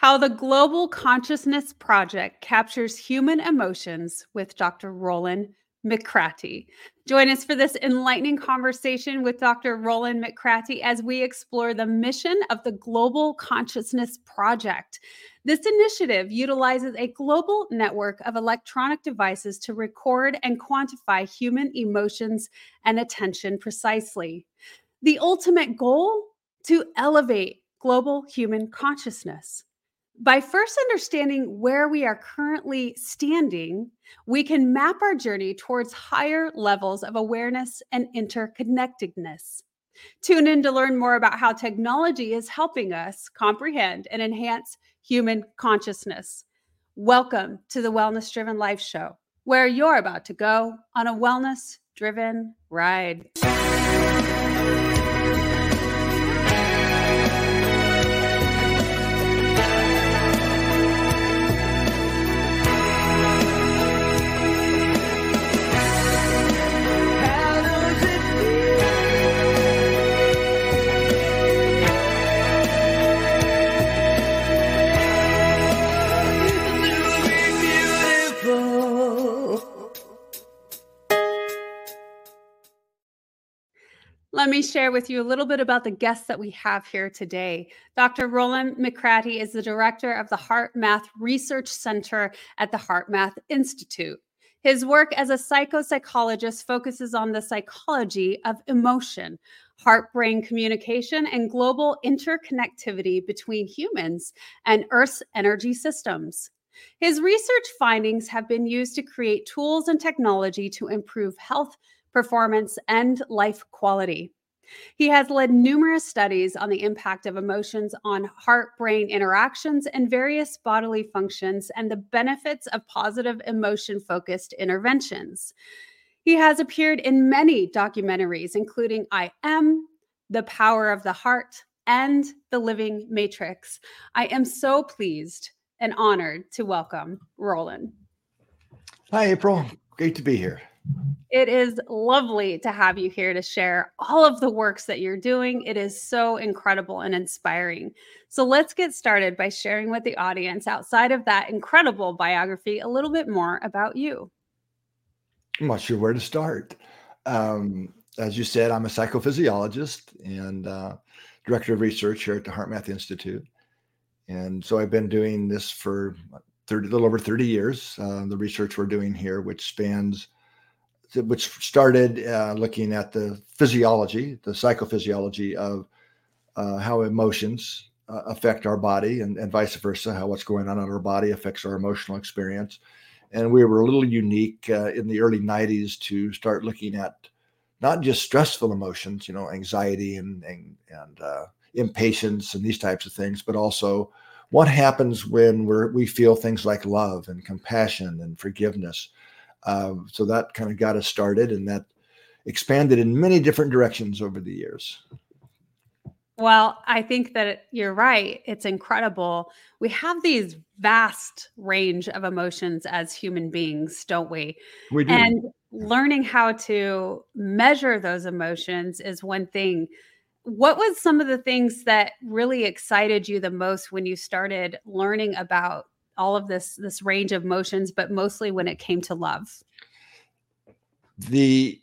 How the Global Consciousness Project Captures Human Emotions with Dr. Rollin McCraty. Join us for this enlightening conversation with Dr. Rollin McCraty as we explore the mission of the Global Consciousness Project. This initiative utilizes a global network of electronic devices to record and quantify human emotions and attention precisely. The ultimate goal? To elevate global human consciousness. By first understanding where we are currently standing, we can map our journey towards higher levels of awareness and interconnectedness. Tune in to learn more about how technology is helping us comprehend and enhance human consciousness. Welcome to the Wellness Driven Life Show, where you're about to go on a wellness driven ride. Let me share with you a little bit about the guests that we have here today. Dr. Rollin McCraty is the director of the HeartMath Research Center at the HeartMath Institute. His work as a psychophysiologist focuses on the psychology of emotion, heart brain communication, and global interconnectivity between humans and Earth's energy systems. His research findings have been used to create tools and technology to improve health performance, and life quality. He has led numerous studies on the impact of emotions on heart brain interactions and various bodily functions and the benefits of positive emotion focused interventions. He has appeared in many documentaries, including I Am, The Power of the Heart, and The Living Matrix. I am so pleased and honored to welcome Rollin. Hi, April. Great to be here. It is lovely to have you here to share all of the works that you're doing. It is so incredible and inspiring. So let's get started by sharing with the audience, outside of that incredible biography, a little bit more about you. I'm not sure where to start. Um, as you said, I'm a psychophysiologist and uh, director of research here at the HeartMath Institute. And so I've been doing this for 30, a little over 30 years. Uh, the research we're doing here, which spans which started uh, looking at the physiology, the psychophysiology of uh, how emotions uh, affect our body and, and vice versa, how what's going on in our body affects our emotional experience. And we were a little unique uh, in the early 90s to start looking at not just stressful emotions, you know, anxiety and, and, and uh, impatience and these types of things, but also what happens when we're, we feel things like love and compassion and forgiveness um, so that kind of got us started, and that expanded in many different directions over the years. Well, I think that you're right. It's incredible. We have these vast range of emotions as human beings, don't we? We do. And learning how to measure those emotions is one thing. What was some of the things that really excited you the most when you started learning about all of this this range of motions, but mostly when it came to love? The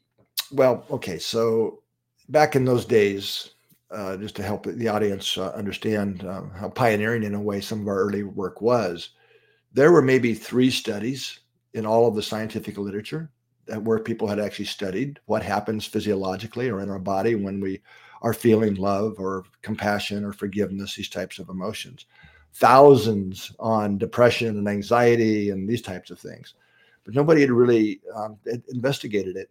well, okay, so back in those days, uh, just to help the audience uh, understand uh, how pioneering in a way some of our early work was, there were maybe three studies in all of the scientific literature that where people had actually studied what happens physiologically or in our body when we are feeling love or compassion or forgiveness, these types of emotions thousands on depression and anxiety and these types of things, but nobody had really um, investigated it.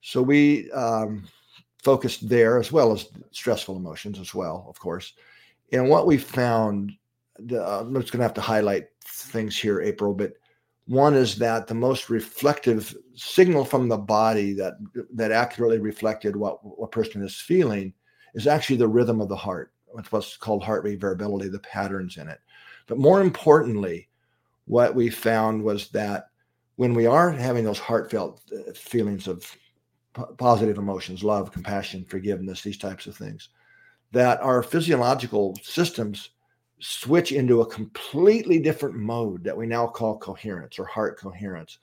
So we um, focused there as well as stressful emotions as well, of course. And what we found, uh, I'm just going to have to highlight things here, April, but one is that the most reflective signal from the body that that accurately reflected what a person is feeling is actually the rhythm of the heart what's called heart rate variability, the patterns in it. But more importantly, what we found was that when we are having those heartfelt uh, feelings of positive emotions, love, compassion, forgiveness, these types of things, that our physiological systems switch into a completely different mode that we now call coherence or heart coherence.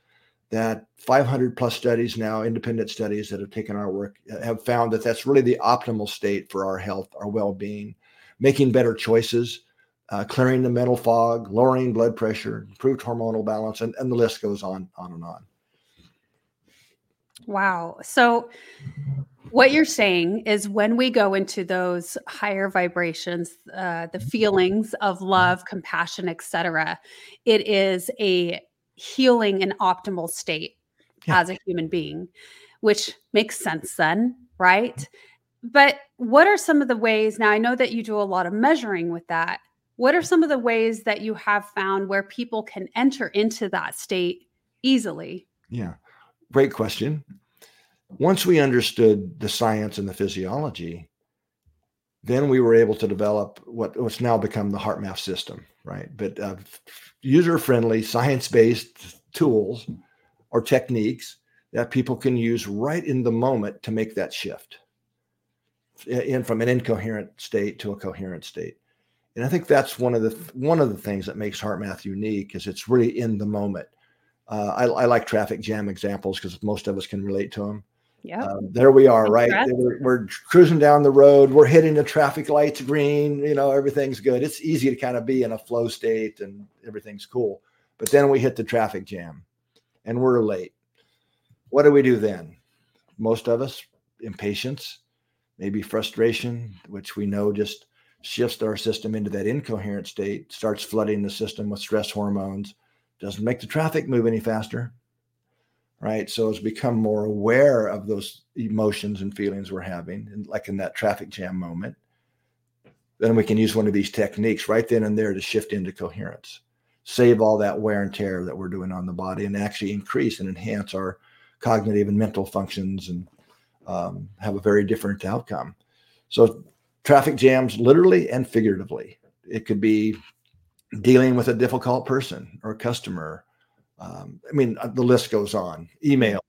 That 500 plus studies now, independent studies that have taken our work, uh, have found that that's really the optimal state for our health, our well being, making better choices, uh, clearing the mental fog, lowering blood pressure, improved hormonal balance, and, and the list goes on, on and on. Wow. So, what you're saying is when we go into those higher vibrations, uh, the feelings of love, compassion, etc., it is a healing and optimal state yeah. as a human being, which makes sense then, right? But what are some of the ways? Now, I know that you do a lot of measuring with that. What are some of the ways that you have found where people can enter into that state easily? Yeah, great question. Once we understood the science and the physiology, then we were able to develop what, what's now become the HeartMath system, right? But uh, user friendly, science based tools or techniques that people can use right in the moment to make that shift in from an incoherent state to a coherent state. And I think that's one of the one of the things that makes HeartMath unique is it's really in the moment. Uh, I, I, like traffic jam examples because most of us can relate to them. Yeah. Um, there we are, right? We're, we're, cruising down the road. We're hitting the traffic lights green. You know, everything's good. It's easy to kind of be in a flow state and everything's cool. But then we hit the traffic jam and we're late. What do we do then? Most of us, impatience, maybe frustration, which we know just shifts our system into that incoherent state, starts flooding the system with stress hormones, doesn't make the traffic move any faster. Right. So it's become more aware of those emotions and feelings we're having, and like in that traffic jam moment. Then we can use one of these techniques right then and there to shift into coherence, save all that wear and tear that we're doing on the body, and actually increase and enhance our cognitive and mental functions and um, have a very different outcome. So traffic jams literally and figuratively. It could be dealing with a difficult person or customer. Um, I mean, uh, the list goes on. Email,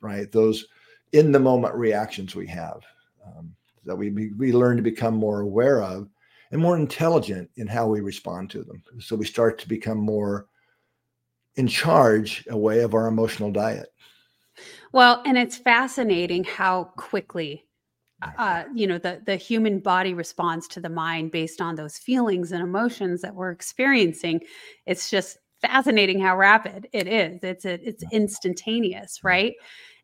right? Those in the moment reactions we have um, that we, we learn to become more aware of and more intelligent in how we respond to them. So we start to become more in charge a way of our emotional diet. Well, and it's fascinating how quickly uh, you know the the human body responds to the mind based on those feelings and emotions that we're experiencing. It's just fascinating how rapid it is. It's a, it's instantaneous right?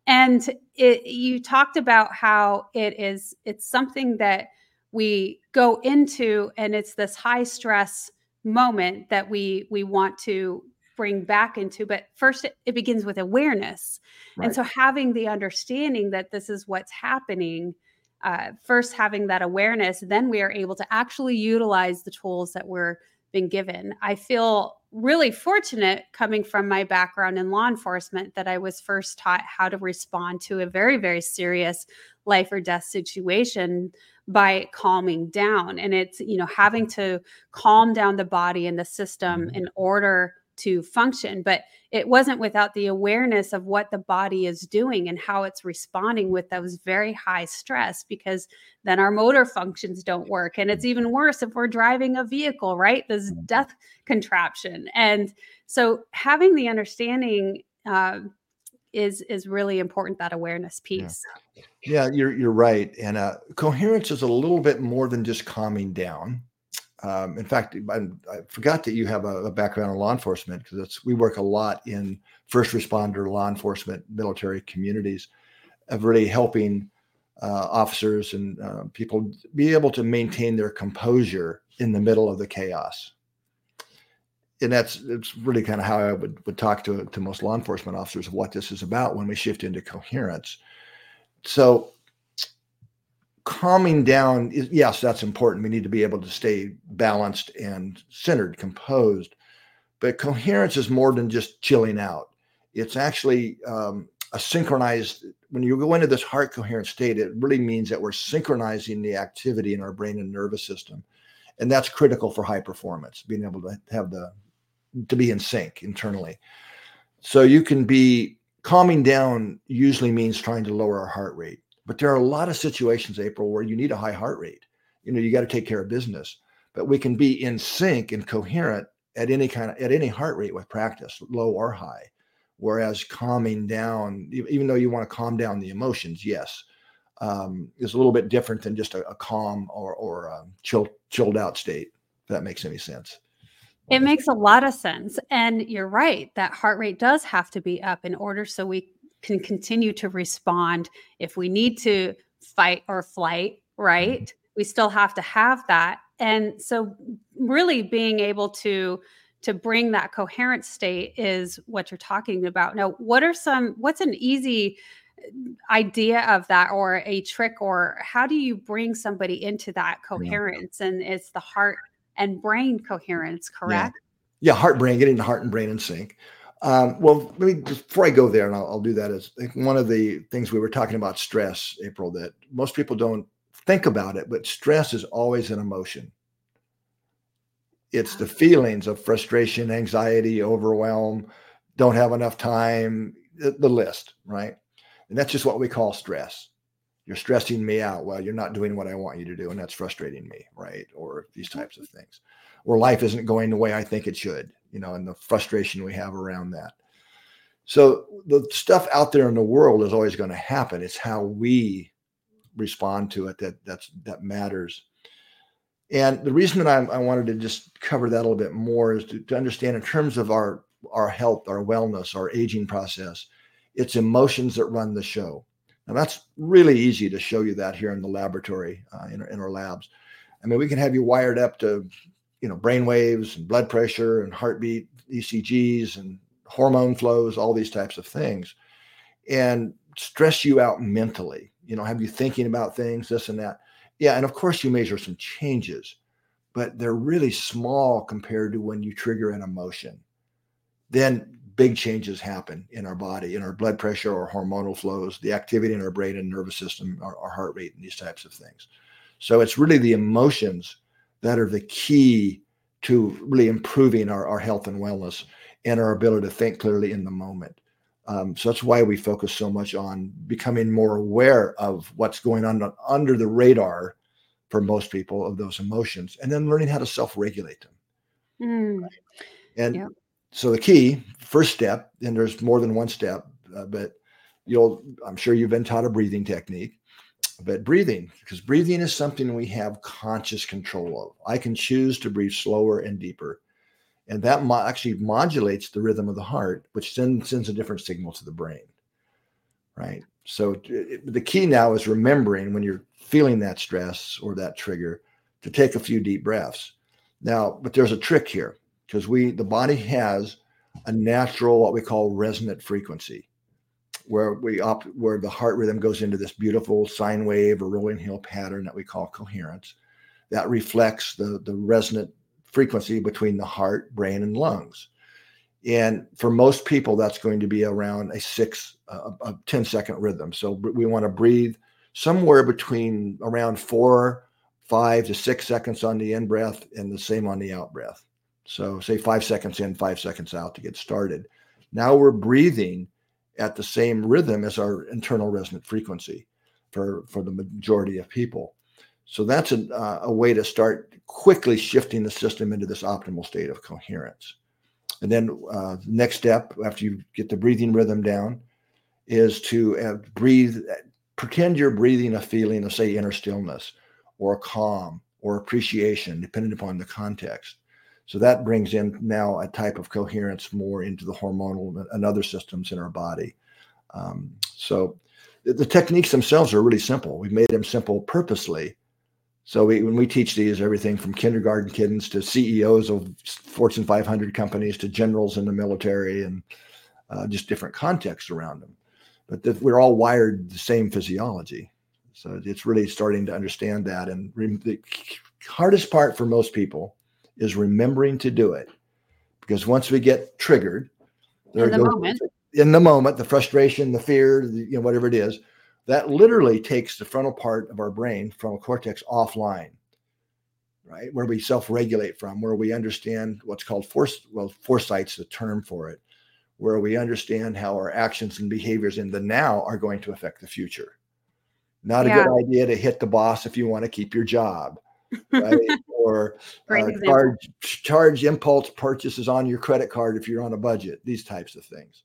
And it, you talked about how it is it's something that we go into and it's this high stress moment that we we want to bring back into but first it, it begins with awareness right. and so having the understanding that this is what's happening uh, first having that awareness, then we are able to actually utilize the tools that we're being given. I feel really fortunate coming from my background in law enforcement that I was first taught how to respond to a very, very serious life or death situation by calming down. And it's, you know, having to calm down the body and the system mm-hmm. in order to function. But it wasn't without the awareness of what the body is doing and how it's responding with those very high stress, because then our motor functions don't work. And it's even worse if we're driving a vehicle, right? This mm-hmm. death contraption. And so having the understanding, uh, is is really important that awareness piece yeah, yeah you're you're right and uh, coherence is a little bit more than just calming down um, in fact, I, I, forgot that you have a, a background in law enforcement because we work a lot in first responder, law enforcement, military communities of really helping uh, officers and uh, people be able to maintain their composure in the middle of the chaos. And that's it's really kind of how I would, would talk to, to most law enforcement officers of what this is about when we shift into coherence. So calming down is yes that's important. We need to be able to stay balanced and centered composed. But coherence is more than just chilling out. It's actually um, a synchronized when you go into this heart coherent state it really means that we're synchronizing the activity in our brain and nervous system. And that's critical for high performance being able to have the to be in sync internally. So you can be calming down usually means trying to lower our heart rate but there are a lot of situations, April, where you need a high heart rate. You know, you got to take care of business. but we can be in sync and coherent at any kind of at any heart rate with practice, low or high. Whereas calming down, even though you want to calm down the emotions, yes, um, is a little bit different than just a, a calm or or a chill, chilled out state. If that makes any sense. It makes a lot of sense, and you're right. That heart rate does have to be up in order so we can continue to respond if we need to fight or flight. Right? Mm-hmm. We still have to have that and so really being able to to bring that coherent state is what you're talking about now what are some what's an easy uh, idea of that or a trick or how do you bring somebody into that coherence yeah. and it's the heart and brain coherence correct yeah, yeah heart brain getting the heart and brain in sync um, well let me before i go there and I'll, I'll do that as one of the things we were talking about stress april that most people don't think about it, but stress is always an emotion. It's the feelings of frustration, anxiety, overwhelm, don't have enough time, the, the list, right? And that's just what we call stress. You're stressing me out. Well, you're not doing what I want you to do, and that's frustrating me, right? Or these types of things. Or life isn't going the way I think it should, you know, and the frustration we have around that. So the stuff out there in the world is always going to happen. It's how we respond to it that that's that matters. And the reason that I, I wanted to just cover that a little bit more is to, to understand in terms of our our health, our wellness, our aging process, it's emotions that run the show. Now that's really easy to show you that here in the laboratory, uh, in, in our labs. I mean, we can have you wired up to, you know, brain waves and blood pressure and heartbeat, ECGs and hormone flows, all these types of things, and stress you out mentally you know, have you thinking about things, this and that. Yeah, and of course you measure some changes, but they're really small compared to when you trigger an emotion. Then big changes happen in our body, in our blood pressure our hormonal flows, the activity in our brain and nervous system, our, our heart rate, and these types of things. So it's really the emotions that are the key to really improving our, our health and wellness and our ability to think clearly in the moment. Um, so that's why we focus so much on becoming more aware of what's going on under the radar for most people of those emotions, and then learning how to self-regulate them. Mm. And yep. so the key first step, and there's more than one step, uh, but you'll I'm sure you've been taught a breathing technique. But breathing, because breathing is something we have conscious control of. I can choose to breathe slower and deeper and that mo- actually modulates the rhythm of the heart, which then sends a different signal to the brain. Right. So it, the key now is remembering when you're feeling that stress or that trigger to take a few deep breaths. Now, but there's a trick here because we the body has a natural what we call resonant frequency where we op, where the heart rhythm goes into this beautiful sine wave or rolling hill pattern that we call coherence that reflects the the resonant frequency between the heart, brain, and lungs. And for most people, that's going to be around a six, uh, a 10 second rhythm. So we want to breathe somewhere between around four, five to six seconds on the in breath and the same on the out breath. So say five seconds in, five seconds out to get started. Now we're breathing at the same rhythm as our internal resonant frequency for, for the majority of people. So that's a, uh, a way to start quickly shifting the system into this optimal state of coherence. And then uh, next step after you get the breathing rhythm down is to uh, breathe, pretend you're breathing a feeling of say inner stillness or calm or appreciation, depending upon the context. So that brings in now a type of coherence more into the hormonal and other systems in our body. Um, so the, the techniques themselves are really simple. We've made them simple purposely so we, when we teach these, everything from kindergarten kids to CEOs of Fortune 500 companies to generals in the military and uh, just different contexts around them. But the, we're all wired the same physiology. So it's really starting to understand that. And the hardest part for most people is remembering to do it. Because once we get triggered, in the moment, in the moment, the frustration, the fear, the, you know, whatever it is, that literally takes the frontal part of our brain, frontal cortex, offline, right? Where we self-regulate from, where we understand what's called force. Well, foresight's the term for it, where we understand how our actions and behaviors in the now are going to affect the future. Not yeah. a good idea to hit the boss if you want to keep your job, right? or uh, charge, charge impulse purchases on your credit card if you're on a budget. These types of things.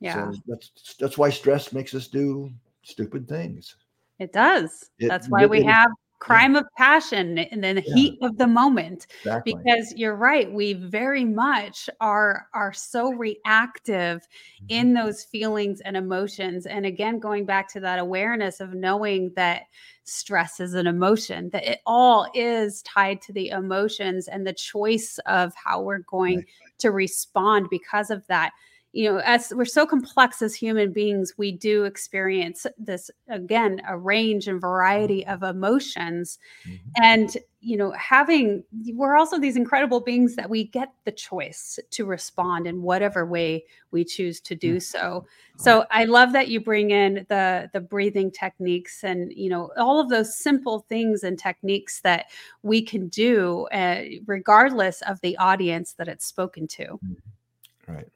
Yeah, so that's that's why stress makes us do stupid things. It does. It, that's why we have crime yeah. of passion and then the yeah. heat of the moment exactly. because you're right we very much are are so reactive mm-hmm. in those feelings and emotions and again going back to that awareness of knowing that stress is an emotion that it all is tied to the emotions and the choice of how we're going right. to respond because of that you know as we're so complex as human beings we do experience this again a range and variety of emotions mm-hmm. and you know having we're also these incredible beings that we get the choice to respond in whatever way we choose to do mm-hmm. so so i love that you bring in the the breathing techniques and you know all of those simple things and techniques that we can do uh, regardless of the audience that it's spoken to mm-hmm. right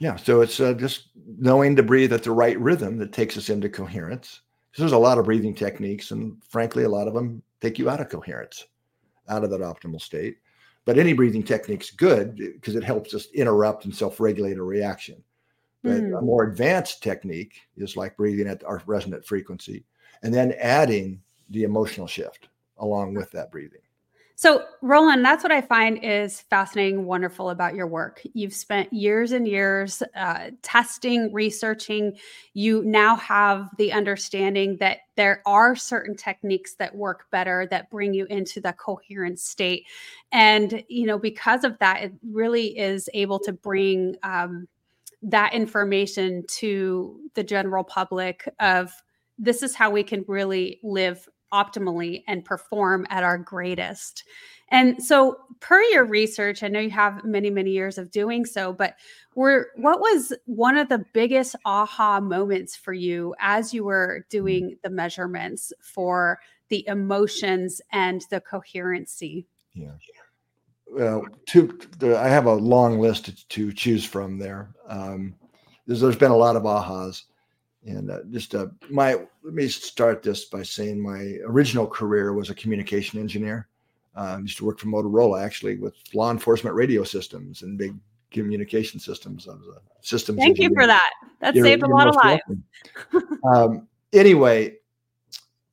yeah, so it's uh, just knowing to breathe at the right rhythm that takes us into coherence. Because there's a lot of breathing techniques, and frankly, a lot of them take you out of coherence, out of that optimal state. But any breathing technique's good because it helps us interrupt and self-regulate a reaction. But mm. a more advanced technique is like breathing at our resonant frequency and then adding the emotional shift along with that breathing. So, Rollin, that's what I find is fascinating, wonderful about your work. You've spent years and years uh, testing, researching. You now have the understanding that there are certain techniques that work better that bring you into the coherent state. And, you know, because of that, it really is able to bring um, that information to the general public of this is how we can really live optimally and perform at our greatest. And so, per your research, I know you have many, many years of doing so, but were what was one of the biggest aha moments for you as you were doing the measurements for the emotions and the coherency? Yeah. Well, two, I have a long list to, to choose from there. Um, there's, there's been a lot of ahas. And uh, just uh, my, let me start this by saying my original career was a communication engineer. I used to work for Motorola actually with law enforcement radio systems and big communication systems. I was a systems. Thank engineer. you for that. That you're, saved a lot of lives. um, anyway,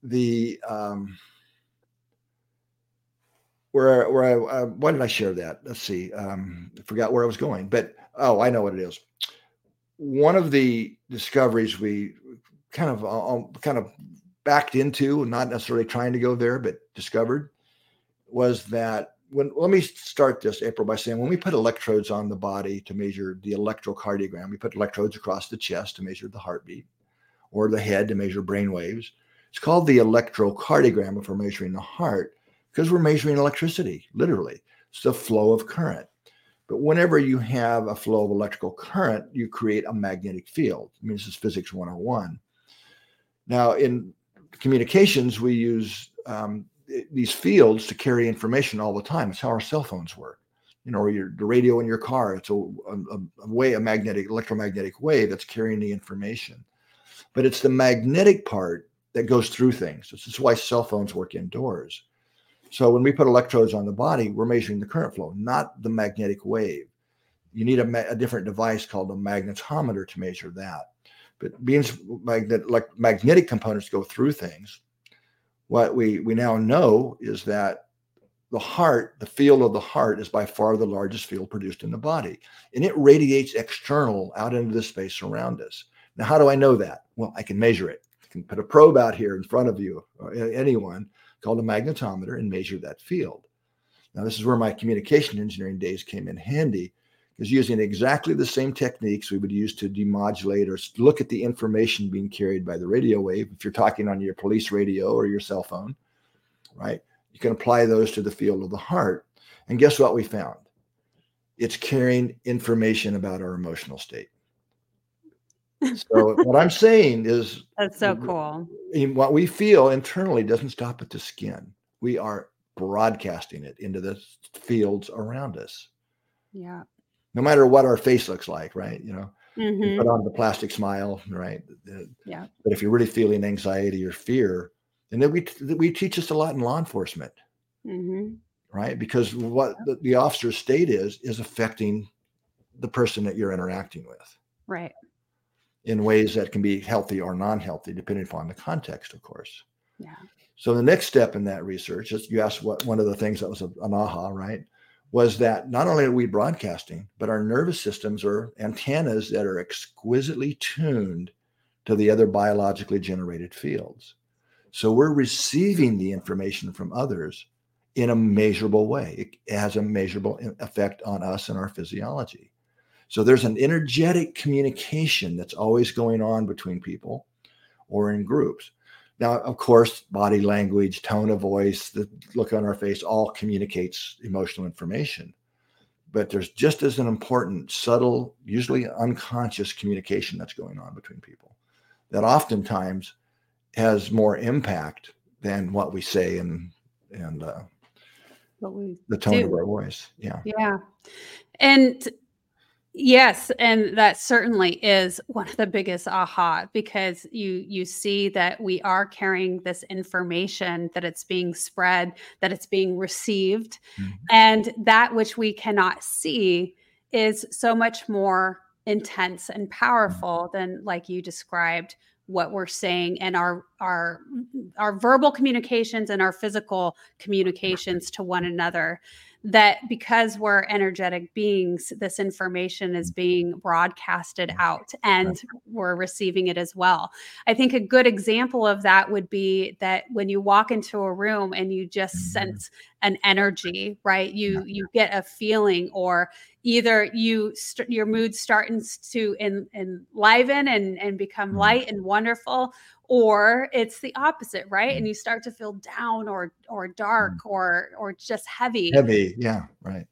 the um, where where I uh, why did I share that? Let's see. Um, I forgot where I was going, but oh, I know what it is one of the discoveries we kind of uh, um, kind of backed into, not necessarily trying to go there, but discovered was that when let me start this April by saying when we put electrodes on the body to measure the electrocardiogram, we put electrodes across the chest to measure the heartbeat, or the head to measure brain waves. It's called the electrocardiogram if we're measuring the heart because we're measuring electricity, literally. It's the flow of current. But whenever you have a flow of electrical current, you create a magnetic field. I mean, this is physics 101. Now, in communications, we use um, these fields to carry information all the time. It's how our cell phones work. You know, or your, the radio in your car, it's a, a, a way, a magnetic, electromagnetic wave that's carrying the information. But it's the magnetic part that goes through things. This is why cell phones work indoors. So when we put electrodes on the body, we're measuring the current flow, not the magnetic wave. You need a, a different device called a magnetometer to measure that. But being magnet, like magnetic components go through things, what we we now know is that the heart, the field of the heart, is by far the largest field produced in the body, and it radiates external out into the space around us. Now, how do I know that? Well, I can measure it. I can put a probe out here in front of you, uh, or anyone, called a magnetometer and measure that field. Now, this is where my communication engineering days came in handy because using exactly the same techniques we would use to demodulate or look at the information being carried by the radio wave, if you're talking on your police radio or your cell phone, right? You can apply those to the field of the heart. And guess what we found? It's carrying information about our emotional state. So what I'm saying is that's so cool. What we feel internally doesn't stop at the skin. We are broadcasting it into the fields around us. Yeah. No matter what our face looks like, right? You know, mm-hmm. put on the plastic smile, right? Yeah. But if you're really feeling anxiety or fear, and then we we teach us a lot in law enforcement, mm-hmm. right? Because what the, the officer's state is is affecting the person that you're interacting with. Right. In ways that can be healthy or non-healthy, depending upon the context, of course. Yeah. So the next step in that research, is you asked what one of the things that was an aha, right? Was that not only are we broadcasting, but our nervous systems are antennas that are exquisitely tuned to the other biologically generated fields. So we're receiving the information from others in a measurable way. It has a measurable effect on us and our physiology. So there's an energetic communication that's always going on between people or in groups. Now, of course, body language, tone of voice, the look on our face all communicates emotional information. But there's just as an important, subtle, usually unconscious communication that's going on between people that oftentimes has more impact than what we say and and uh, what we the tone do. of our voice. Yeah. Yeah. And yes, and that certainly is one of the biggest aha because you you see that we are carrying this information that it's being spread, that it's being received, mm-hmm. and that which we cannot see is so much more intense and mm-hmm. powerful than like you described what we're saying and our our our verbal communications and our physical communications to one another that because we're energetic beings this information is being broadcasted out and we're receiving it as well. I think a good example of that would be that when you walk into a room and you just mm-hmm. sense an energy right you you get a feeling or either you st- your mood starts to en- enliven and and become mm-hmm. light and wonderful or it's the opposite right and mm-hmm. you start to feel down or or dark mm. or or just heavy heavy yeah right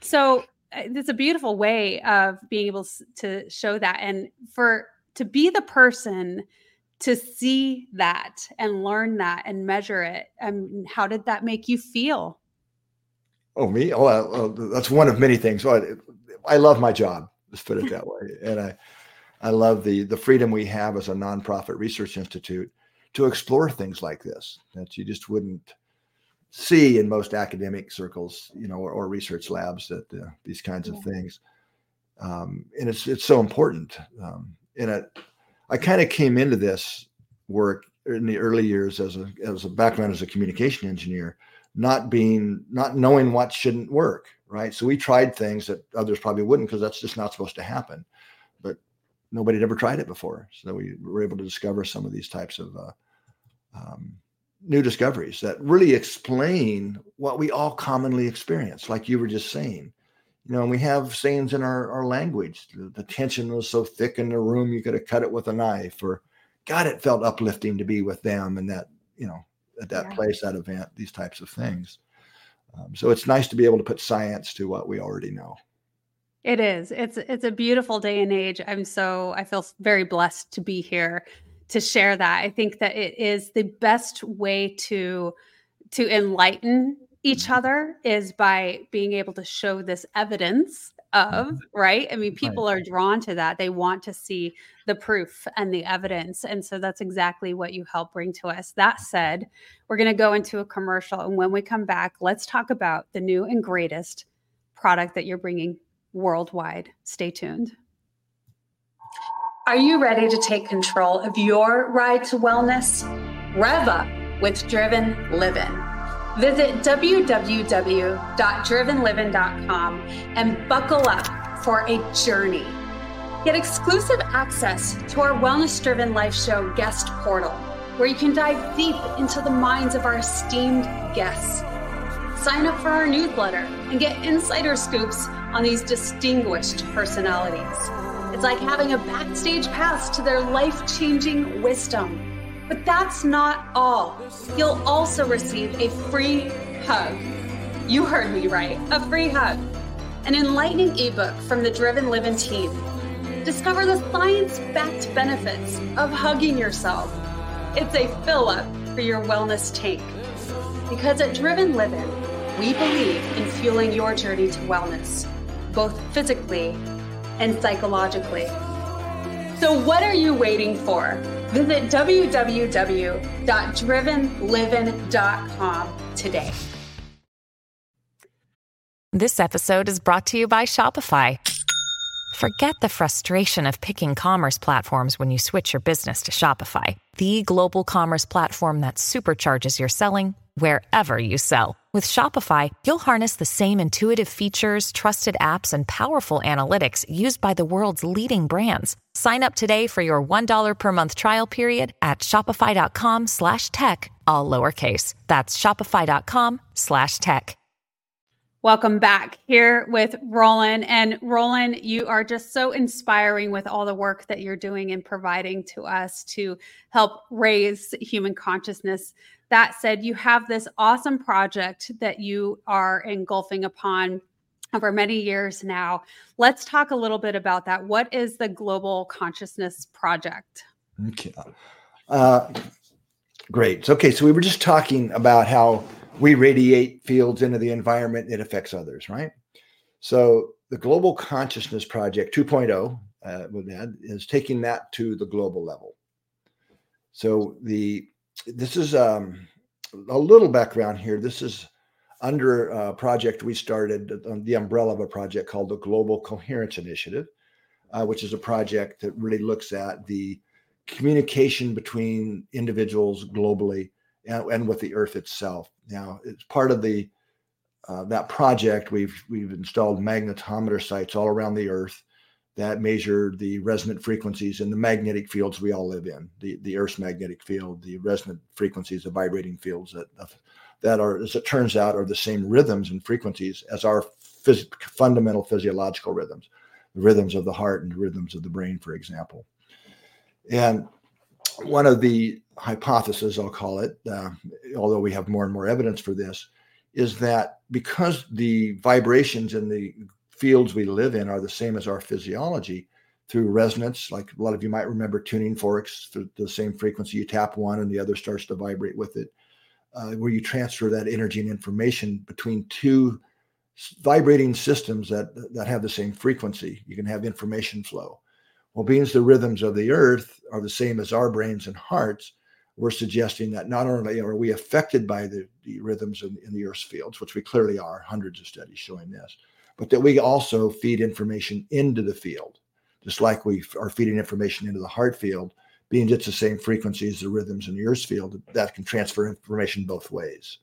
so it's a beautiful way of being able to show that and for to be the person to see that and learn that and measure it and how did that make you feel oh me oh uh, that's one of many things well, I love my job let's put it that way and i I love the the freedom we have as a nonprofit research institute to explore things like this that you just wouldn't see in most academic circles, you know, or, or research labs that uh, these kinds of things. Um, and it's it's so important. Um, and it, I kind of came into this work in the early years as a as a background as a communication engineer, not being not knowing what shouldn't work, right? So we tried things that others probably wouldn't because that's just not supposed to happen But nobody had ever tried it before. So we were able to discover some of these types of uh, um, new discoveries that really explain what we all commonly experience, like you were just saying. You know, and we have sayings in our, our language. The, the tension was so thick in the room, you could have cut it with a knife, or God, it felt uplifting to be with them and that, you know, at that yeah. place, that event, these types of things. Um, so it's nice to be able to put science to what we already know. It is. It's it's a beautiful day and age. I'm so I feel very blessed to be here to share that. I think that it is the best way to to enlighten each mm-hmm. other is by being able to show this evidence of, mm-hmm. right? I mean, people right. are drawn to that. They want to see the proof and the evidence. And so that's exactly what you help bring to us. That said, we're going to go into a commercial. And when we come back, let's talk about the new and greatest product that you're bringing worldwide. Stay tuned. Are you ready to take control of your ride to wellness? Rev up with Driven Living. Visit www.drivenliving.com and buckle up for a journey. Get exclusive access to our Wellness Driven Life Show guest portal, where you can dive deep into the minds of our esteemed guests. Sign up for our newsletter and get insider scoops on these distinguished personalities. It's like having a backstage pass to their life changing wisdom. But that's not all. You'll also receive a free hug. You heard me right, a free hug. An enlightening ebook from the Driven Living team. Discover the science backed benefits of hugging yourself. It's a fill up for your wellness tank. Because at Driven Living, we believe in fueling your journey to wellness both physically and psychologically. So, what are you waiting for? Visit www.drivenliving.com today. This episode is brought to you by Shopify. Forget the frustration of picking commerce platforms when you switch your business to Shopify, the global commerce platform that supercharges your selling wherever you sell. With Shopify, you'll harness the same intuitive features, trusted apps, and powerful analytics used by the world's leading brands. Sign up today for your $1 per month trial period at shopify.com slash tech, all lowercase. That's shopify.com slash tech. Welcome back here with Rollin. And Rollin, you are just so inspiring with all the work that you're doing and providing to us to help raise human consciousness. That said, you have this awesome project that you are engulfing upon over many years now. Let's talk a little bit about that. What is the Global Consciousness Project? Okay. Uh, great. Okay. So we were just talking about how we radiate fields into the environment, it affects others, right? So the Global Consciousness Project 2.0 uh, is taking that to the global level. So the this is um, a little background here. This is under a project we started the umbrella of a project called the Global Coherence Initiative, uh, which is a project that really looks at the communication between individuals globally and, and with the Earth itself. Now, it's part of the uh, that project. We've we've installed magnetometer sites all around the Earth that measure the resonant frequencies in the magnetic fields we all live in. The the Earth's magnetic field, the resonant frequencies, the vibrating fields that that are, as it turns out, are the same rhythms and frequencies as our phys- fundamental physiological rhythms, the rhythms of the heart and the rhythms of the brain, for example. And one of the hypotheses, I'll call it, uh, although we have more and more evidence for this, is that because the vibrations in the fields we live in are the same as our physiology through resonance, like a lot of you might remember tuning forks, the, the same frequency, you tap one and the other starts to vibrate with it, uh, where you transfer that energy and information between two vibrating systems that that have the same frequency. You can have information flow. Well, being the rhythms of the earth are the same as our brains and hearts, we're suggesting that not only are we affected by the, the rhythms in, in the earth's fields, which we clearly are, hundreds of studies showing this, but that we also feed information into the field, just like we are feeding information into the heart field, being it's the same frequency as the rhythms in the earth's field, that can transfer information both ways.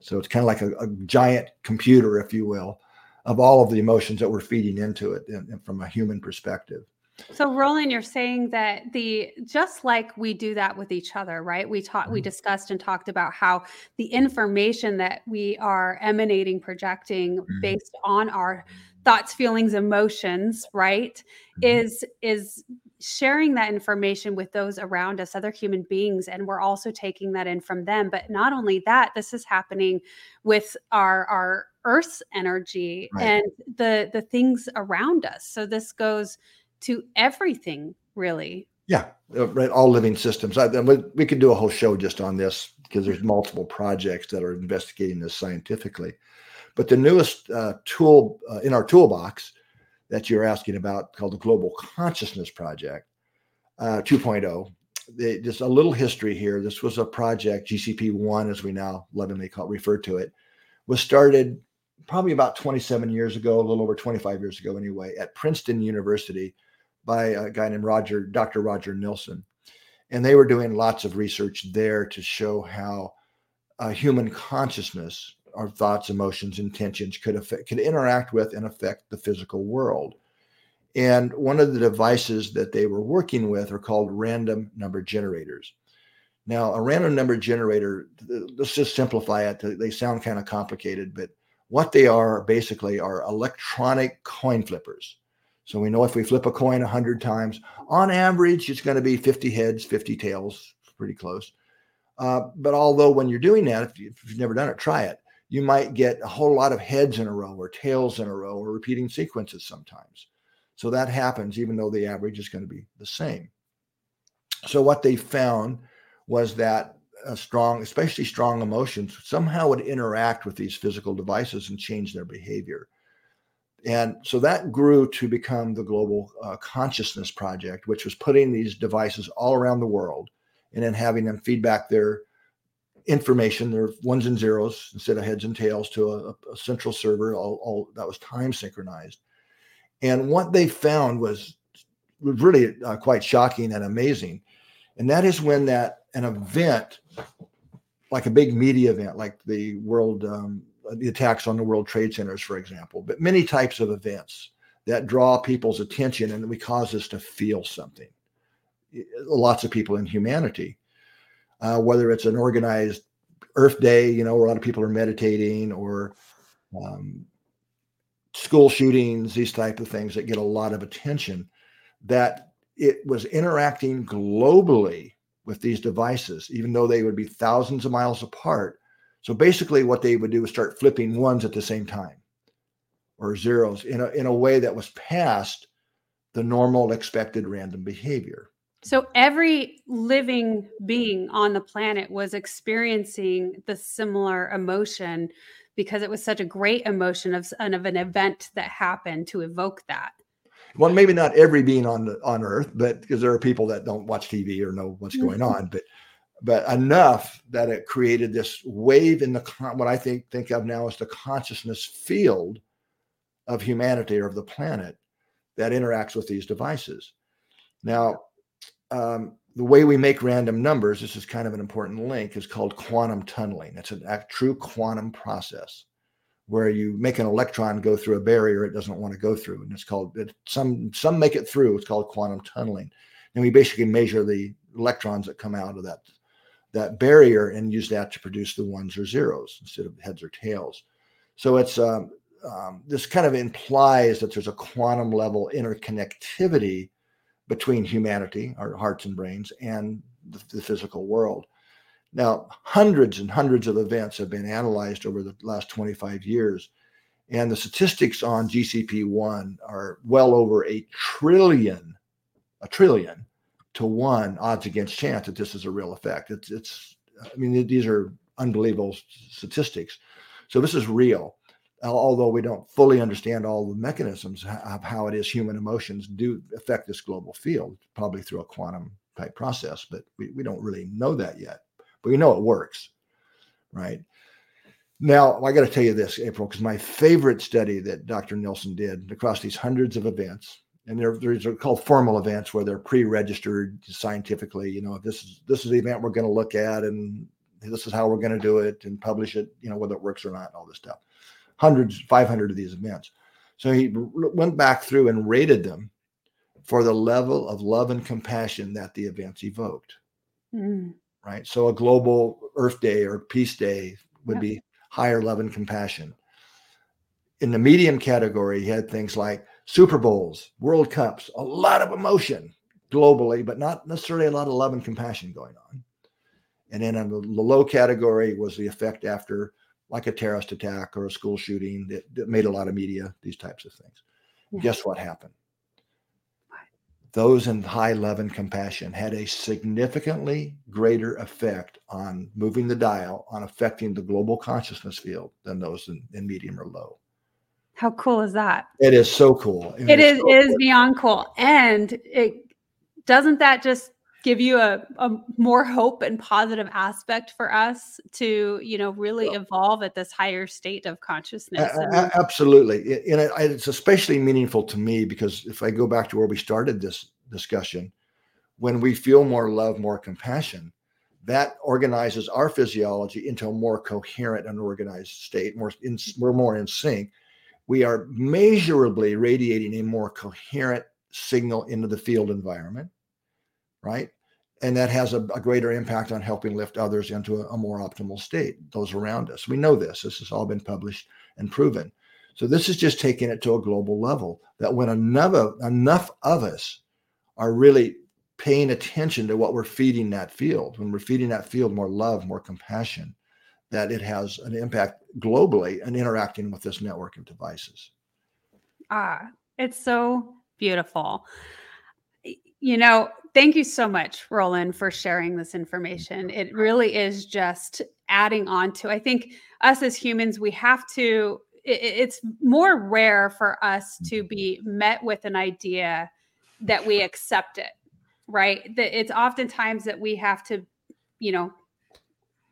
So it's kind of like a, a giant computer, if you will, of all of the emotions that we're feeding into it and from a human perspective. So Rollin, you're saying that the just like we do that with each other, right? We talked, we mm-hmm. discussed and talked about how the information that we are emanating, projecting mm-hmm. based on our thoughts, feelings, emotions, right, mm-hmm. is is sharing that information with those around us, other human beings, and we're also taking that in from them. But not only that, this is happening with our our Earth's energy right. and the the things around us. So this goes to everything, really. Yeah, uh, right. All living systems. I, we could do a whole show just on this because there's multiple projects that are investigating this scientifically. But the newest uh, tool uh, in our toolbox that you're asking about, called the Global Consciousness Project uh, 2.0, they, just a little history here. This was a project, GCP one, as we now lovingly call refer to it, was started probably about 27 years ago, a little over 25 years ago anyway, at Princeton University by a guy named Roger, Dr. Roger Nelson. And they were doing lots of research there to show how uh, human consciousness, our thoughts, emotions, intentions could affect, could interact with and affect the physical world. And one of the devices that they were working with are called random number generators. Now, a random number generator, let's just simplify it. They sound kind of complicated, but what they are basically are electronic coin flippers. So we know if we flip a coin 100 times, on average, it's going to be 50 heads, 50 tails, pretty close. Uh, but although when you're doing that, if, you, have never done it, try it. You might get a whole lot of heads in a row or tails in a row or repeating sequences sometimes. So that happens even though the average is going to be the same. So what they found was that strong, especially strong emotions, somehow would interact with these physical devices and change their behavior. And so that grew to become the Global uh, Consciousness Project, which was putting these devices all around the world and then having them feedback their information. their ones and zeros instead of heads and tails to a, a central server. All, all, that was time synchronized. And what they found was, really uh, quite shocking and amazing. And that is when that an event, like a big media event, like the world, um, the attacks on the World Trade Centers, for example, but many types of events that draw people's attention and we cause us to feel something. Lots of people in humanity, uh, whether it's an organized Earth Day, you know, where a lot of people are meditating, or um, school shootings, these type of things that get a lot of attention, that it was interacting globally with these devices, even though they would be thousands of miles apart. So basically, what they would do is start flipping ones at the same time or zeros in a, in a way that was past the normal expected random behavior. So every living being on the planet was experiencing the similar emotion because it was such a great emotion of, of an event that happened to evoke that. Well, maybe not every being on the, on Earth, but because there are people that don't watch TV or know what's going mm-hmm. on, but but enough that it created this wave in the what I think think of now as the consciousness field of humanity or of the planet that interacts with these devices. Now, um, the way we make random numbers, this is kind of an important link, is called quantum tunneling. It's a, true quantum process where you make an electron go through a barrier it doesn't want to go through, and it's called it, some some make it through. It's called quantum tunneling, and we basically measure the electrons that come out of that that barrier and use that to produce the ones or zeros instead of heads or tails. So it's um, um, this kind of implies that there's a quantum level interconnectivity between humanity, our hearts and brains, and the, the, physical world. Now, hundreds and hundreds of events have been analyzed over the last 25 years, and the statistics on GCP 1 are well over a trillion, a trillion to one odds against chance that this is a real effect. It's, it's I mean, these are unbelievable statistics. So this is real although we don't fully understand all the mechanisms of how it is human emotions do affect this global field, probably through a quantum type process, but we, we don't really know that yet. But we know it works, right? Now, I got to tell you this, April, because my favorite study that Dr. Nelson did across these hundreds of events, and they're, they're called formal events where they're pre-registered scientifically. You know, this is this is the event we're going to look at, and this is how we're going to do it, and publish it. You know, whether it works or not, and all this stuff hundreds, 500 of these events. So he went back through and rated them for the level of love and compassion that the events evoked. Mm. Right. So a global Earth Day or Peace Day would yep. be higher love and compassion. In the medium category, he had things like Super Bowls, World Cups, a lot of emotion globally, but not necessarily a lot of love and compassion going on. And then in the low category was the effect after like a terrorist attack or a school shooting that, that made a lot of media, these types of things. Yeah. Guess what happened? Those in high love and compassion had a significantly greater effect on moving the dial, on affecting the global consciousness field than those in, in medium or low. How cool is that? It is so cool. it, it is, so is cool. beyond cool. And it doesn't that just give you a, a more hope and positive aspect for us to you know really evolve at this higher state of consciousness and- absolutely and it's especially meaningful to me because if i go back to where we started this discussion when we feel more love more compassion that organizes our physiology into a more coherent and organized state more in, we're more in sync we are measurably radiating a more coherent signal into the field environment right? And that has a, a greater impact on helping lift others into a, a, more optimal state, those around us. We know this. This has all been published and proven. So this is just taking it to a global level that when enough, enough of us are really paying attention to what we're feeding that field, when we're feeding that field more love, more compassion, that it has an impact globally and interacting with this network of devices. Ah, it's so beautiful. You know, thank you so much, Rollin, for sharing this information. It really is just adding on to, I think, us as humans, we have to, it, it's more rare for us to be met with an idea that we accept it, right? That it's oftentimes that we have to, you know,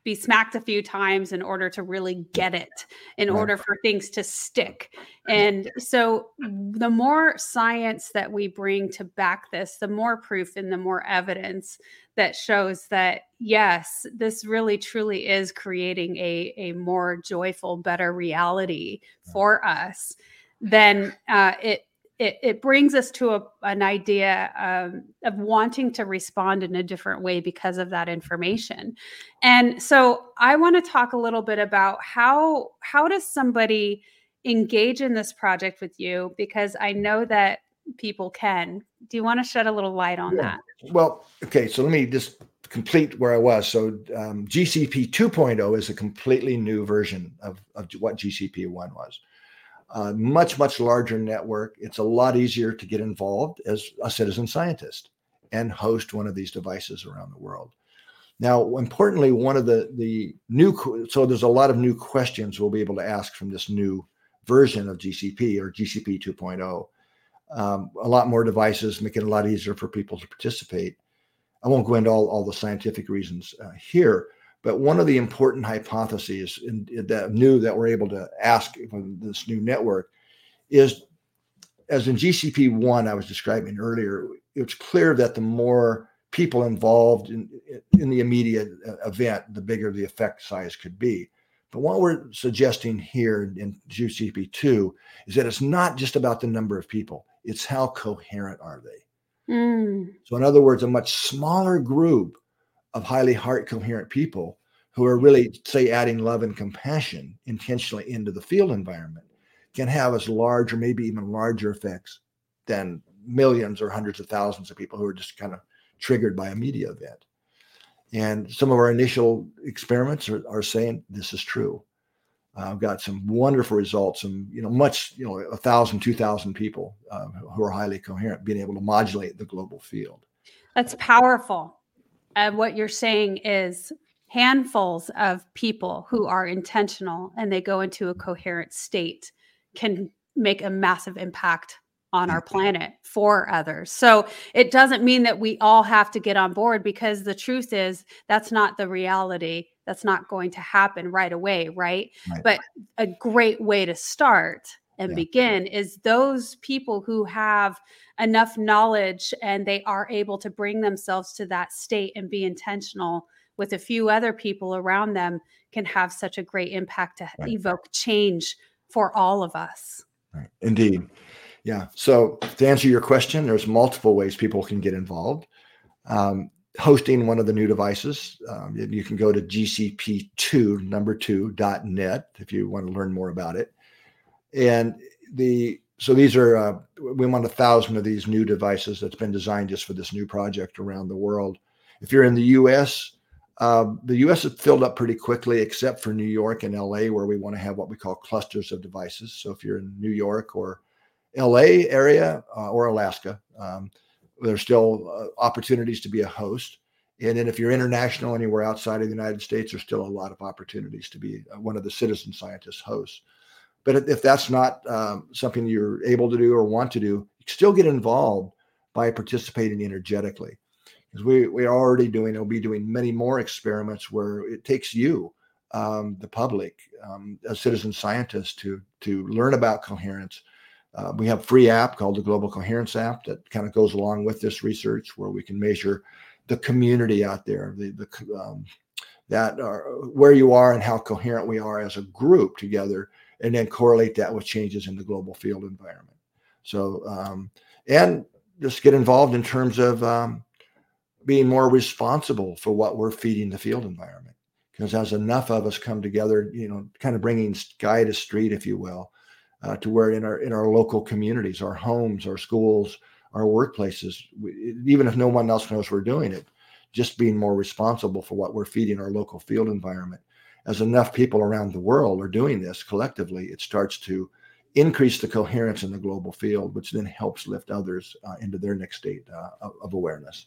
be smacked a few times in order to really get it, in right. order for things to stick. And so, the more science that we bring to back this, the more proof and the more evidence that shows that, yes, this really truly is creating a, a more joyful, better reality for us, then uh, it it, it brings us to a, an idea um, of wanting to respond in a different way because of that information. And so i want to talk a little bit about how how does somebody engage in this project with you? Because i know that people can. Do you want to shed a little light on yeah. that? Well okay so let me just complete where i was. So um, gcp 2.0 is a completely new version of, of what gcp 1 was a much, much larger network. It's a lot easier to get involved as a citizen scientist and host one of these devices around the world. Now, importantly, one of the the new so there's a lot of new questions we'll be able to ask from this new version of GCP or GCP 2.0. Um, a lot more devices, make it a lot easier for people to participate. I won't go into all, all the scientific reasons uh, here, but one of the important hypotheses in, in that new that we're able to ask from this new network is, as in GCP one I was describing earlier, it's clear that the more people involved in, in the immediate uh, event, the bigger the effect size could be. But what we're suggesting here in GCP two is that it's not just about the number of people; it's how coherent are they. Mm. So, in other words, a much smaller group of highly heart coherent people who are really, say, adding love and compassion intentionally into the field environment can have as large or maybe even larger effects than millions or hundreds of thousands of people who are just kind of triggered by a media event. And some of our initial experiments are, are saying this is true. Uh, I've got some wonderful results, and you know, much you know, a thousand, two thousand people uh, who are highly coherent, being able to modulate the global field. That's powerful. And what you're saying is handfuls of people who are intentional and they go into a coherent state can make a massive impact on our mm-hmm. planet for others. So it doesn't mean that we all have to get on board because the truth is that's not the reality. That's not going to happen right away, right? right. But a great way to start and yeah. begin is those people who have enough knowledge and they are able to bring themselves to that state and be intentional with a few other people around them can have such a great impact to right. evoke change for all of us. Right. Indeed. Yeah. So to answer your question, there's multiple ways people can get involved. Um, hosting one of the new devices, um, you can go to gcp2 number two dot net if you want to learn more about it. And the so these are uh, we want a thousand of these new devices that's been designed just for this new project around the world. If you're in the U.S., uh, the U.S. is filled up pretty quickly, except for New York and L.A., where we want to have what we call clusters of devices. So if you're in New York or L.A. area uh, or Alaska, um, there's still uh, opportunities to be a host. And then if you're international anywhere outside of the United States, there's still a lot of opportunities to be uh, one of the citizen scientist hosts. But if that's not um, something you're able to do or want to do, still get involved by participating energetically. Because we we are already doing we'll be doing many more experiments where it takes you um, the public um, as citizen scientists to to learn about coherence. Uh, we have a free app called the global coherence app that kind of goes along with this research where we can measure the community out there the, the um, that are where you are and how coherent we are as a group together and then correlate that with changes in the global field environment so um, and just get involved in terms of um, being more responsible for what we're feeding the field environment. Because as enough of us come together, you know, kind of bringing sky to street, if you will, uh, to where in our in our local communities, our homes, our schools, our workplaces, we, even if no one else knows we're doing it, just being more responsible for what we're feeding our local field environment. As enough people around the world are doing this collectively, it starts to increase the coherence in the global field, which then helps lift others uh, into their next state uh, of, of awareness.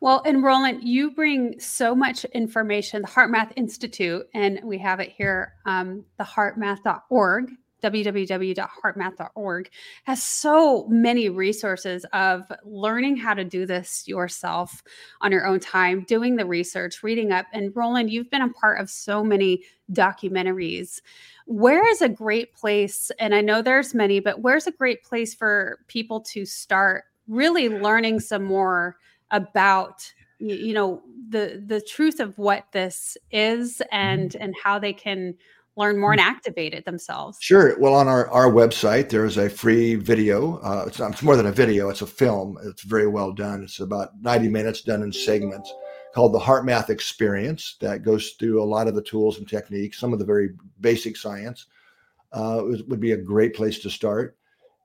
Well, and Rollin, you bring so much information, the HeartMath Institute, and we have it here, um, the heartmath.org www.heartmath.org has so many resources of learning how to do this yourself on your own time, doing the research, reading up. And Rollin, you've been a part of so many documentaries. Where is a great place? And I know there's many, but where's a great place for people to start really learning some more about you know the the truth of what this is mm-hmm. and and how they can learn more and mm. activate it themselves? Sure. Well, on our, our website, there is a free video. Uh, it's, not, it's more than a video, it's a film. It's very well done. It's about 90 minutes done in segments called the HeartMath Experience that goes through a lot of the tools and techniques, some of the very basic science. Uh, would be a great place to start.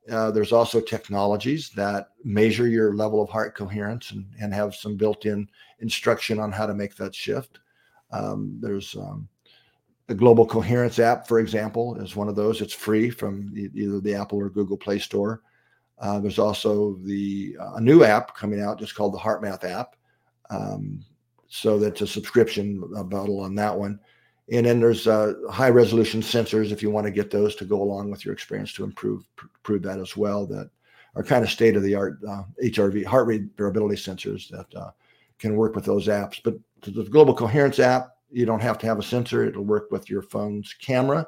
Uh, there's also technologies that measure your level of heart coherence and, and have some built-in instruction on how to make that shift. Um, there's um, the Global Coherence app, for example, is one of those. It's free from either the Apple or Google Play Store. Uh, there's also the uh, a new app coming out just called the HeartMath app. Um, so that's a subscription bundle on that one. And then there's uh, high resolution sensors if you want to get those to go along with your experience to improve improve that as well. That are kind of state of the art HRV heart rate variability sensors that uh, can work with those apps. But the Global Coherence app you don't have to have a sensor. It'll work with your phone's camera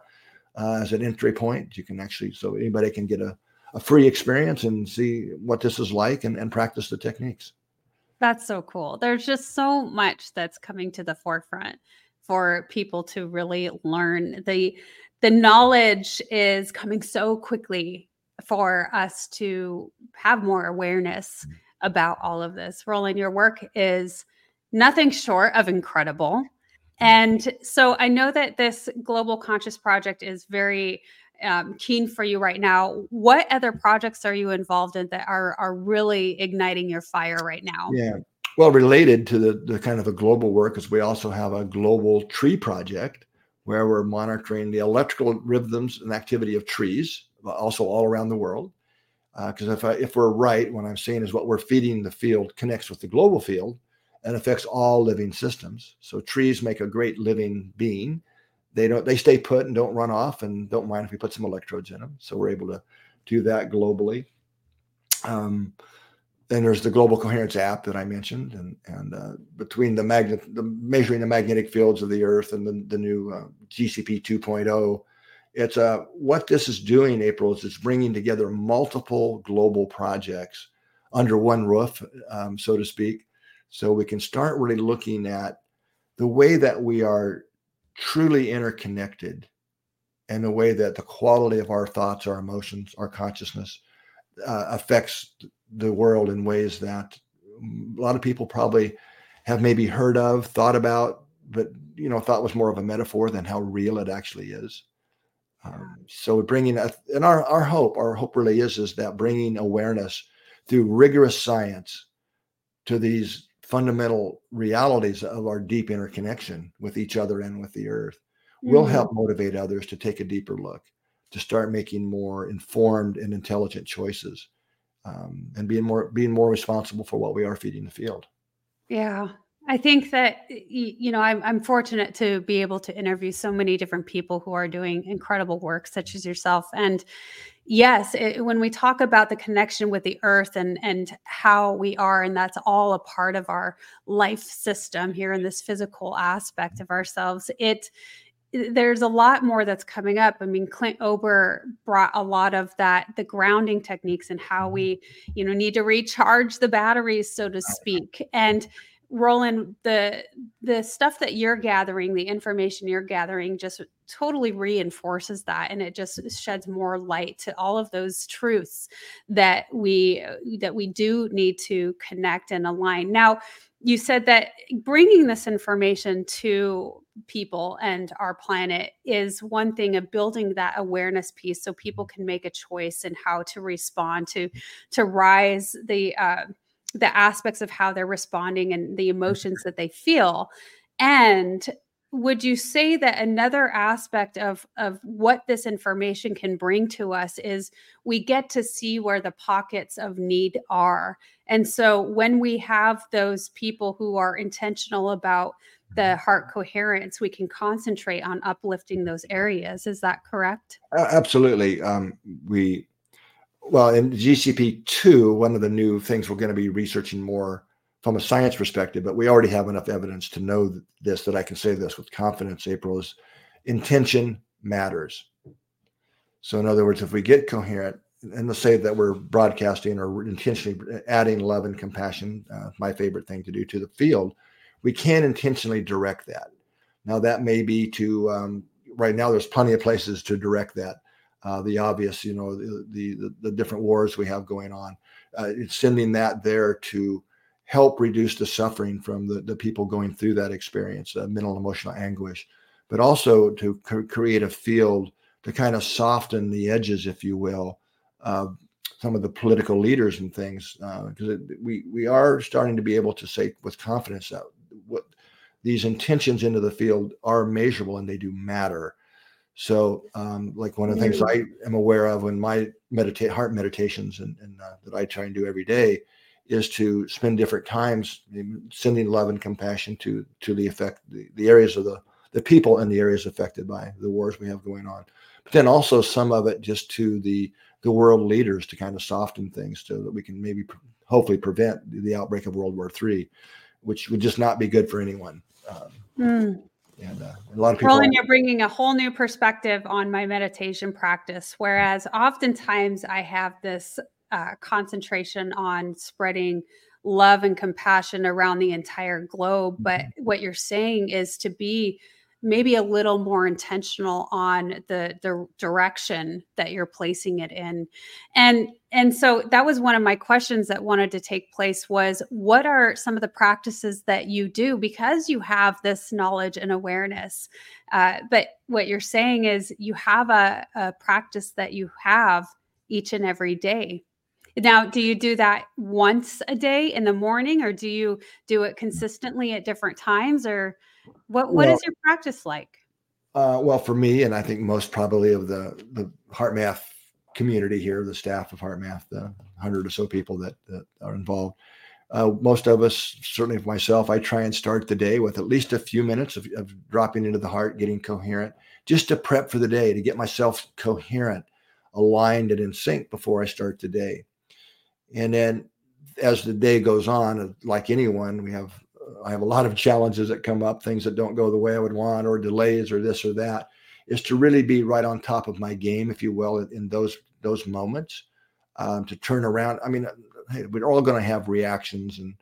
uh, as an entry point. You can actually, so anybody can get a, a free experience and see what this is like and, and practice the techniques. That's so cool. There's just so much that's coming to the forefront for people to really learn. The the knowledge is coming so quickly for us to have more awareness mm-hmm. about all of this. Rollin, your work is nothing short of incredible. And so I know that this Global Conscious Project is very um, keen for you right now. What other projects are you involved in that are are really igniting your fire right now? Yeah. Well, related to the, the kind of the global work is we also have a global tree project where we're monitoring the electrical rhythms and activity of trees, also all around the world. Because uh, if if we're right, what I'm saying is what we're feeding the field connects with the global field, and affects all living systems. So trees make a great living being. They don't they stay put and don't run off and don't mind if we put some electrodes in them. So we're able to do that globally. Um, then there's the global coherence app that I mentioned, and and uh, between the magnet, the measuring the magnetic fields of the Earth and the the new uh, GCP 2.0, it's uh, what this is doing. April is it's bringing together multiple global projects under one roof, um, so to speak, so we can start really looking at the way that we are truly interconnected and the way that the quality of our thoughts, our emotions, our consciousness uh, affects the world in ways that a lot of people probably have maybe heard of, thought about, but you know, thought was more of a metaphor than how real it actually is. Um, so bringing a, and our our hope, our hope really is is that bringing awareness through rigorous science to these fundamental realities of our deep interconnection with each other and with the earth mm-hmm. will help motivate others to take a deeper look to start making more informed and intelligent choices um, and being more being more responsible for what we are feeding the field yeah I think that you know I'm, I'm fortunate to be able to interview so many different people who are doing incredible work, such as yourself. And yes, it, when we talk about the connection with the earth and and how we are, and that's all a part of our life system here in this physical aspect of ourselves. It there's a lot more that's coming up. I mean, Clint Ober brought a lot of that, the grounding techniques and how mm-hmm. we, you know, need to recharge the batteries, so to speak. And Rollin, the the stuff that you're gathering, the information you're gathering just totally reinforces that and it just sheds more light to all of those truths that we that we do need to connect and align. Now, you said that bringing this information to people and our planet is one thing of building that awareness piece so people can make a choice in how to respond to to rise the uh, the aspects of how they're responding and the emotions that they feel and would you say that another aspect of of what this information can bring to us is we get to see where the pockets of need are and so when we have those people who are intentional about the heart coherence, we can concentrate on uplifting those areas. Is that correct? Absolutely. Um, we, well, in GCP two, one of the new things we're going to be researching more from a science perspective, but we already have enough evidence to know this that I can say this with confidence. April is intention matters. So, in other words, if we get coherent, and let's say that we're broadcasting or intentionally adding love and compassion, uh, my favorite thing to do to the field, we can intentionally direct that. Now, that may be to um, right now. There's plenty of places to direct that. Uh, the obvious, you know, the, the, the different wars we have going on. Uh, it's sending that there to help reduce the suffering from the, the people going through that experience, uh, mental and emotional anguish, but also to create a field to kind of soften the edges, if you will, of some of the political leaders and things, because uh, we we are starting to be able to say with confidence that what these intentions into the field are measurable and they do matter. So, um, like one of the things I am aware of when my meditate heart meditations and, and uh, that I try and do every day is to spend different times sending love and compassion to to the effect the, the areas of the the people and the areas affected by the wars we have going on but then also some of it just to the the world leaders to kind of soften things so that we can maybe hopefully prevent the outbreak of World War III, which would just not be good for anyone. Um, mm. And uh, a lot of people. Rollin, you're bringing a whole new perspective on my meditation practice. Whereas oftentimes I have this uh, concentration on spreading love and compassion around the entire globe. But mm-hmm. what you're saying is to be maybe a little more intentional on the the direction that you're placing it in. And and so that was one of my questions that wanted to take place was what are some of the practices that you do because you have this knowledge and awareness? Uh, but what you're saying is you have a, a practice that you have each and every day. Now do you do that once a day in the morning or do you do it consistently at different times or what What well, is your practice like? Uh, well, for me, and I think most probably of the the HeartMath community here, the staff of HeartMath, the hundred or so people that, that are involved, uh, most of us, certainly for myself, I try and start the day with at least a few minutes of, of dropping into the heart, getting coherent, just to prep for the day, to get myself coherent, aligned, and in sync before I start the day. And then as the day goes on, like anyone, we have I have a lot of challenges that come up, things that don't go the way I would want, or delays, or this or that, is to really be right on top of my game, if you will, in those those moments, um, to turn around. I mean, hey, we're all going to have reactions and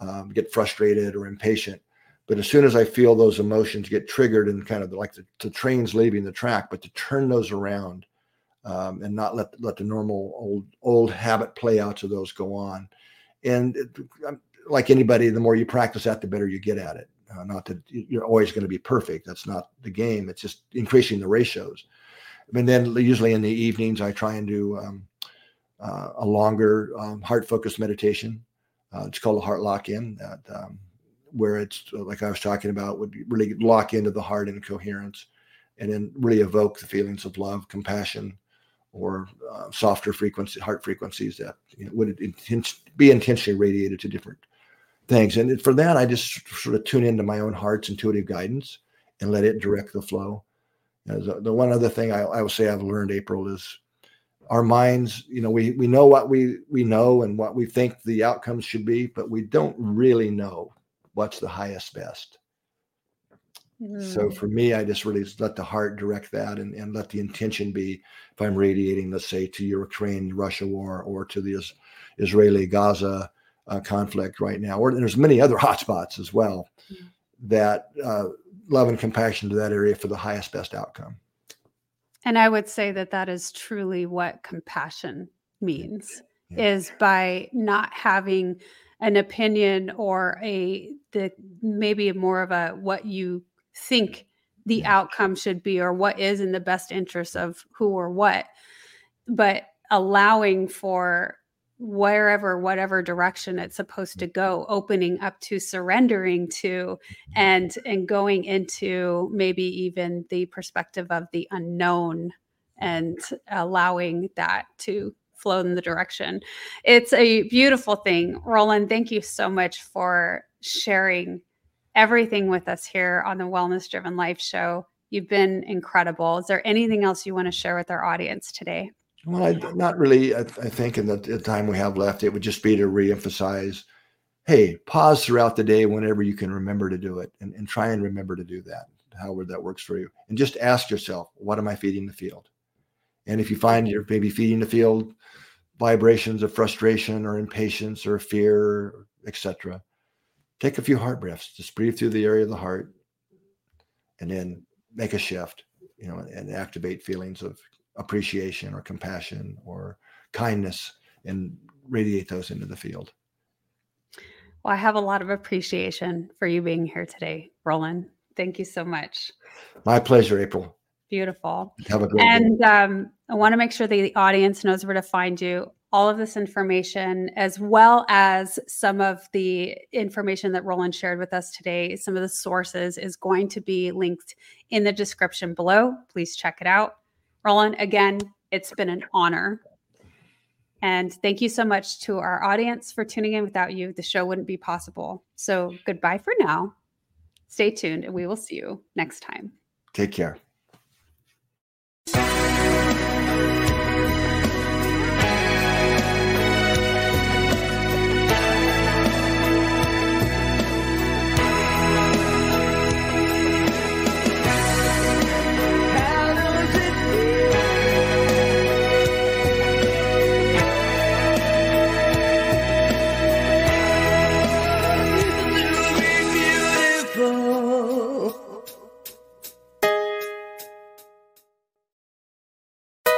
um, get frustrated or impatient, but as soon as I feel those emotions get triggered and kind of like the, the trains leaving the track, but to turn those around um, and not let let the normal old old habit play outs of those go on. And it, like anybody, the more you practice that, the better you get at it. Uh, not that you're always going to be perfect. That's not the game. It's just increasing the ratios. And then usually in the evenings, I try and do um, uh, a longer um, heart focused meditation. Uh, it's called a heart lock in, um, where it's uh, like I was talking about, would really lock into the heart and coherence and then really evoke the feelings of love, compassion, or uh, softer frequency, heart frequencies that you know, would be intentionally radiated to different things. And for that, I just sort of tune into my own heart's intuitive guidance and let it direct the flow. As a, the one other thing I, I will say I've learned, April, is our minds. You know, we we know what we we know and what we think the outcomes should be, but we don't really know what's the highest best. So mm. for me, I just really let the heart direct that and, and let the intention be if I'm radiating, let's say, to Ukraine, Russia war, or to the Israeli Gaza uh, conflict right now, or there's many other hotspots as well mm-hmm. that uh, love and compassion to that area for the highest best outcome. And I would say that that is truly what compassion means yeah. is by not having an opinion or a the maybe more of a what you think the yeah. outcome should be or what is in the best interest of who or what but allowing for wherever whatever direction it's supposed to mm-hmm. go opening up to surrendering to and and going into maybe even the perspective of the unknown and allowing that to flow in the direction it's a beautiful thing rollin thank you so much for sharing everything with us here on the Wellness Driven Life Show. You've been incredible. Is there anything else you want to share with our audience today? Well, I, not really. I, I think in the, the, time we have left, it would just be to reemphasize hey, pause throughout the day whenever you can remember to do it and, and try and remember to do that, however that works for you. And just ask yourself, what am I feeding the field? And if you find mm-hmm. you're maybe feeding the field vibrations of frustration or impatience or fear, etc., take a few heart breaths. Just breathe through the area of the heart and then make a shift, you know, and activate feelings of appreciation or compassion or kindness and radiate those into the field. Well, I have a lot of appreciation for you being here today, Rollin. Thank you so much. My pleasure, April. Beautiful. Have a great and um, I want to make sure the audience knows where to find you. All of this information, as well as some of the information that Rollin shared with us today, some of the sources is going to be linked in the description below. Please check it out. Rollin, again, it's been an honor. And thank you so much to our audience for tuning in. Without you, the show wouldn't be possible. So goodbye for now. Stay tuned, and we will see you next time. Take care.